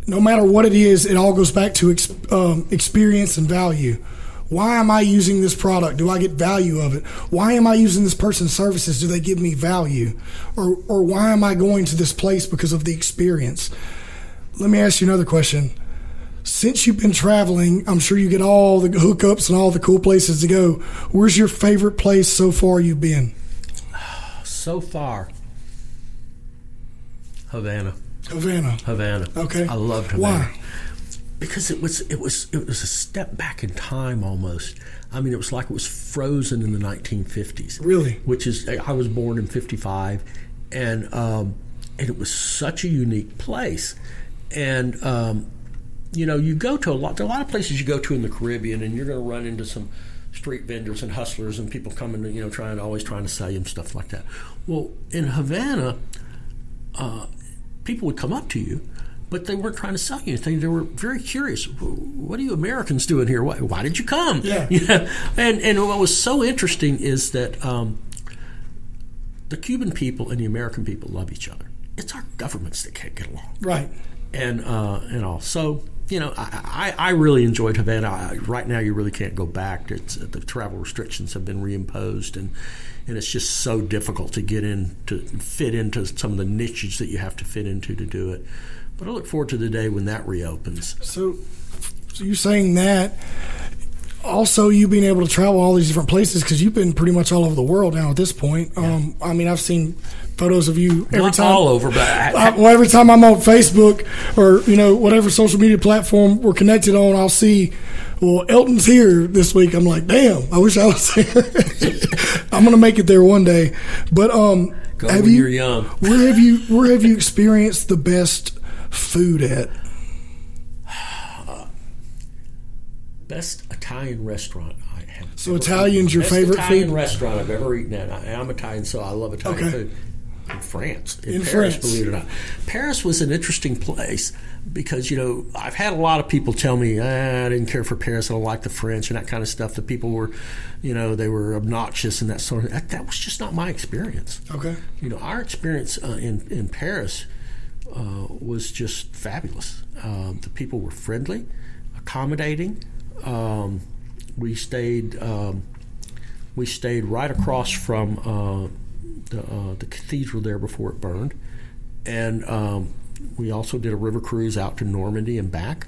No matter what it is, it all goes back to ex, um, experience and value. Why am I using this product? Do I get value of it? Why am I using this person's services? Do they give me value? Or, or why am I going to this place because of the experience? Let me ask you another question. Since you've been traveling, I'm sure you get all the hookups and all the cool places to go. Where's your favorite place so far you've been? So far, Havana. Havana. Havana. Okay. I loved Havana. Why? Because it was it was it was a step back in time almost. I mean, it was like it was frozen in the 1950s. Really? Which is I was born in 55, and um, and it was such a unique place, and um, you know you go to a lot. There are a lot of places you go to in the Caribbean, and you're going to run into some street vendors and hustlers and people coming to you know trying always trying to sell you stuff like that. Well, in Havana, uh, people would come up to you, but they weren't trying to sell you anything. They were very curious. What are you Americans doing here? Why, why did you come? Yeah. And and what was so interesting is that um, the Cuban people and the American people love each other. It's our governments that can't get along Right. and uh, and all. So you know, I, I, I really enjoyed Havana. I, right now, you really can't go back. It's, the travel restrictions have been reimposed, and and it's just so difficult to get in to fit into some of the niches that you have to fit into to do it. But I look forward to the day when that reopens. So, so you're saying that also you being able to travel all these different places because you've been pretty much all over the world now at this point. Um, I mean, I've seen photos of you every Not time. all over, but I, I, well, every time I'm on Facebook or you know whatever social media platform we're connected on, I'll see. Well, Elton's here this week. I'm like, damn, I wish I was there. I'm gonna make it there one day. But um, go have when you? you're young. Where have you? Where have you experienced the best food at? Best Italian restaurant I have. So Italian's your favorite Italian food? restaurant I've ever eaten at. I, I'm Italian, so I love Italian Okay. food. In France, in, In Paris, France. believe it or not, Paris was an interesting place because you know I've had a lot of people tell me ah, I didn't care for Paris, I don't like the French and that kind of stuff. The people were, you know, they were obnoxious and that sort of. That, that was just not my experience. Okay. You know, our experience uh, in in Paris uh, was just fabulous. Um, the people were friendly, accommodating. Um, we stayed um, we stayed right across from uh, the uh, the cathedral there before it burned, and um, we also did a river cruise out to Normandy and back.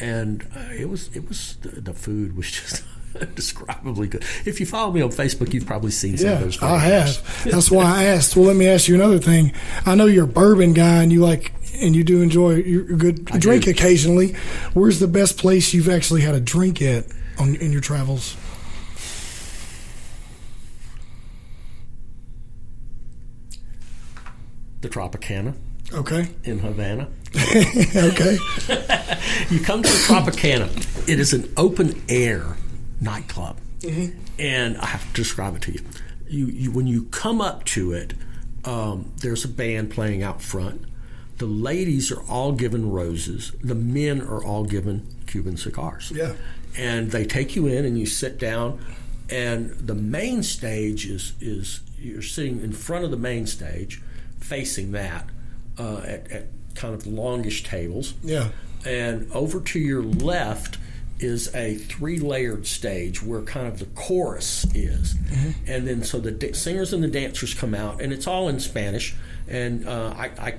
And uh, it was it was the, the food was just indescribably good. If you follow me on Facebook, you've probably seen some of Yeah, those. I have. That's why I asked. Well, let me ask you another thing. I know you're a bourbon guy, and you like, and you do enjoy your good I drink do. occasionally. Where's the best place you've actually had a drink at on in your travels? Tropicana Okay. in Havana. okay. You come to the Tropicana. It is an open air nightclub, and I have to describe it to you. You, you when you come up to it, um, there's a band playing out front. The ladies are all given roses. The men are all given Cuban cigars. Yeah. and they take you in and you sit down and the main stage is is you're sitting in front of the main stage facing that uh, at, at kind of longish tables Yeah. and over to your left is a three layered stage where kind of the chorus is. And then so the da- singers and the dancers come out, and it's all in Spanish. And uh, I, I,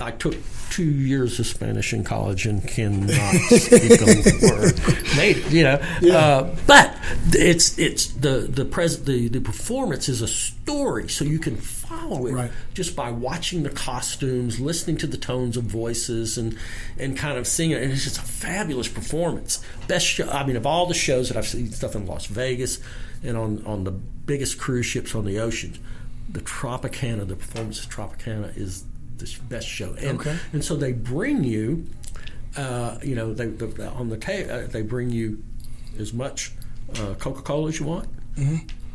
I took two years of Spanish in college and cannot speak a word. Made, you know, uh, but it's it's the the pres the the performance is a story, so you can follow it Right. just by watching the costumes, listening to the tones of voices, and and kind of seeing it. And it's just a fabulous performance. Best show. I mean, of all the shows that I've seen, stuff in Las Vegas and on on the biggest cruise ships on the oceans, the Tropicana, the performance of Tropicana is the best show. And, Okay. and so they bring you, uh, you know, they, the, on the table, uh, they bring you as much uh, Coca Cola as you want,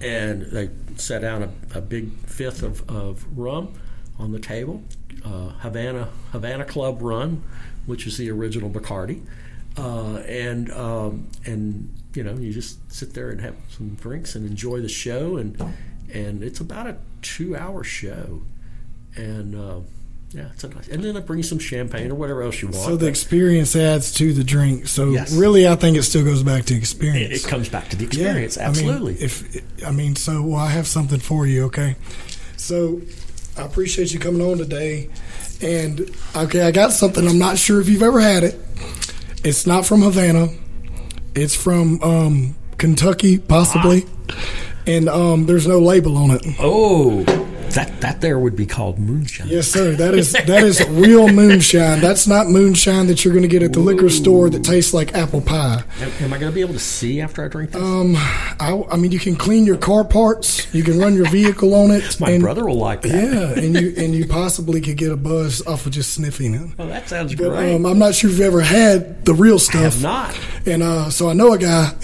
and they set down a, a big fifth of, of rum on the table, uh, Havana Havana Club Rum, which is the original Bacardi, uh, and um, and you know you just sit there and have some drinks and enjoy the show, and and it's about a two hour show, and uh, Yeah, it's a nice. And then I bring you some champagne or whatever else you want. So the experience adds to the drink. So Yes. really, I think it still goes back to experience. it comes back to the Yeah, experience. I mean, Absolutely. if I mean, so well, I have something for you. Okay, so I appreciate you coming on today. And okay, I got something. I'm not sure if you've ever had it. It's not from Havana. It's from um, Kentucky, possibly. And um, there's no label on it. oh, that that there would be called moonshine. Yes, sir. That is that is real moonshine. That's not moonshine that you're going to get at the liquor store that tastes like apple pie. Am, am I going to be able to see after I drink this? Um, I, I mean, you can clean your car parts. You can run your vehicle on it. My and, brother will like that. Yeah, and you and you possibly could get a buzz off of just sniffing it. Oh, that sounds But great. um, I'm not sure if you've ever had the real I stuff. have not. And uh, so I know a guy,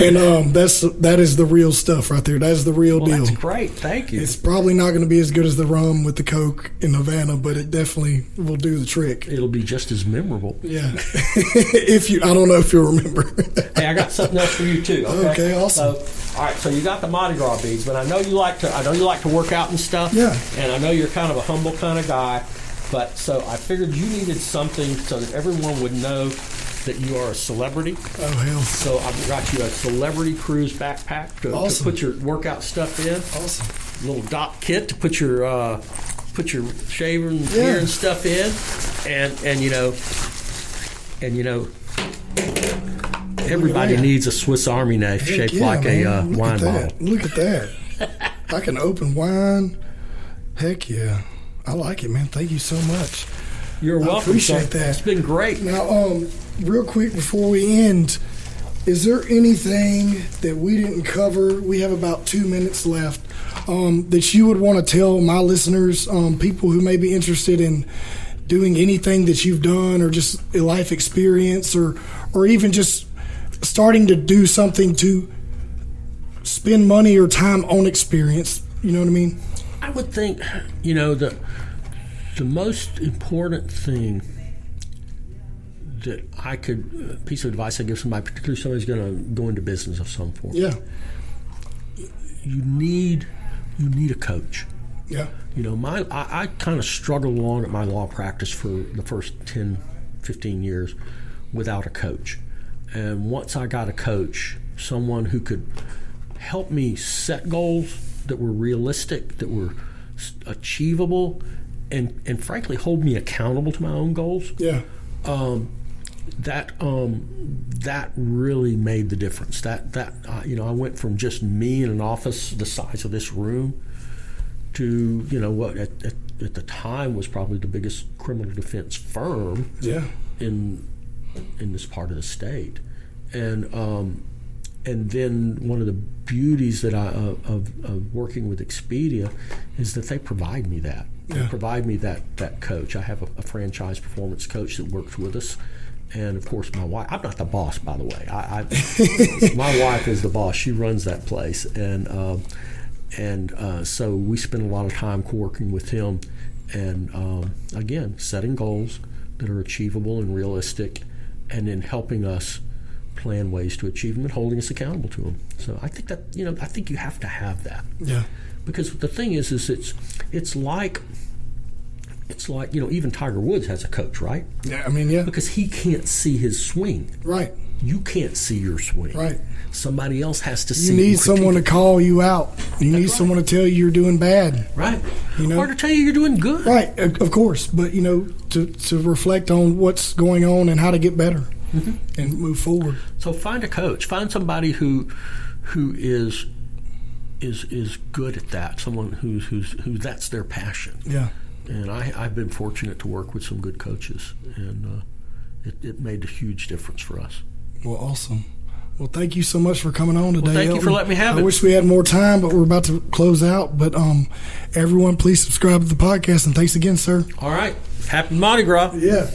and um, that's that is the real stuff right there. That is the real Well, deal. that's great. Thank you. It's probably not going to be as good as the rum with the Coke in Havana, but it definitely will do the trick. It'll be just as memorable. Yeah. if you, I don't know if you'll remember. Hey, I got something else for you too. Okay, Okay, awesome. So, all right, so you got the Mardi Gras beads, but I know you like to. I know you like to work out and stuff. Yeah. And I know you're kind of a humble kind of guy, but so I figured you needed something so that everyone would know that you are a celebrity. oh hell! So I've got you a celebrity cruise backpack to, to put your workout stuff in. Awesome. Little Dopp kit to put your uh, put your shaver and Yeah. hair and stuff in, and and you know, and you know, everybody needs a Swiss Army knife Heck shaped yeah, like a uh, Look wine at bottle. that. Look at that. I can open wine. Heck yeah. I like it, man. Thank you so much. You're welcome. appreciate So that. It's been great. Now, um, real quick before we end, is there anything that we didn't cover? We have about two minutes left. Um, that you would want to tell my listeners, um, people who may be interested in doing anything that you've done, or just a life experience, or or even just starting to do something to spend money or time on experience. You know what I mean? I would think, you know, the the most important thing that I could piece of advice I give somebody, particularly somebody's going to go into business of some form. Yeah, You need you need a coach. yeah, You know, my I, I kind of struggled along at my law practice for the first 10, 15 years without a coach. And once I got a coach, someone who could help me set goals that were realistic, that were achievable, and, and frankly hold me accountable to my own goals, yeah, um, that um, that really made the difference. That that uh, you know, I went from just me in an office the size of this room to you know what at, at, at the time was probably the biggest criminal defense firm yeah, in in this part of the state, and um, and then one of the beauties that I of, of, of working with Expedia is that they provide me that. They Yeah. provide me that that coach. I have a, a franchise performance coach that works with us. And of course, my wife. I'm not the boss, by the way. I, I my wife is the boss. She runs that place, and um, and uh, so we spend a lot of time working with him, and um, again, setting goals that are achievable and realistic, and then helping us plan ways to achieve them and holding us accountable to them. So I think that you know I think you have to have that yeah, because the thing is is it's it's like it's like you know even Tiger Woods has a coach right yeah. I mean, yeah, because he can't see his swing right, you can't see your swing right. somebody else has to You see it need someone to call you out. You need right. someone to tell you you're doing bad. right you know? or to tell you you're doing good Right, of of course, but you know, to to reflect on what's going on and how to get better Mm-hmm. and move forward. So find a coach. Find somebody who who is is is good at that. Someone who's who's who that's their passion. Yeah. And I, I've been fortunate to work with some good coaches, and uh, it, it made a huge difference for us. Well, awesome. Well, thank you so much for coming on today. thank you for letting me have I it. I wish we had more time, but we're about to close out. But um, everyone, please subscribe to the podcast and thanks again, sir. All right. Happy Mardi Gras. Yeah.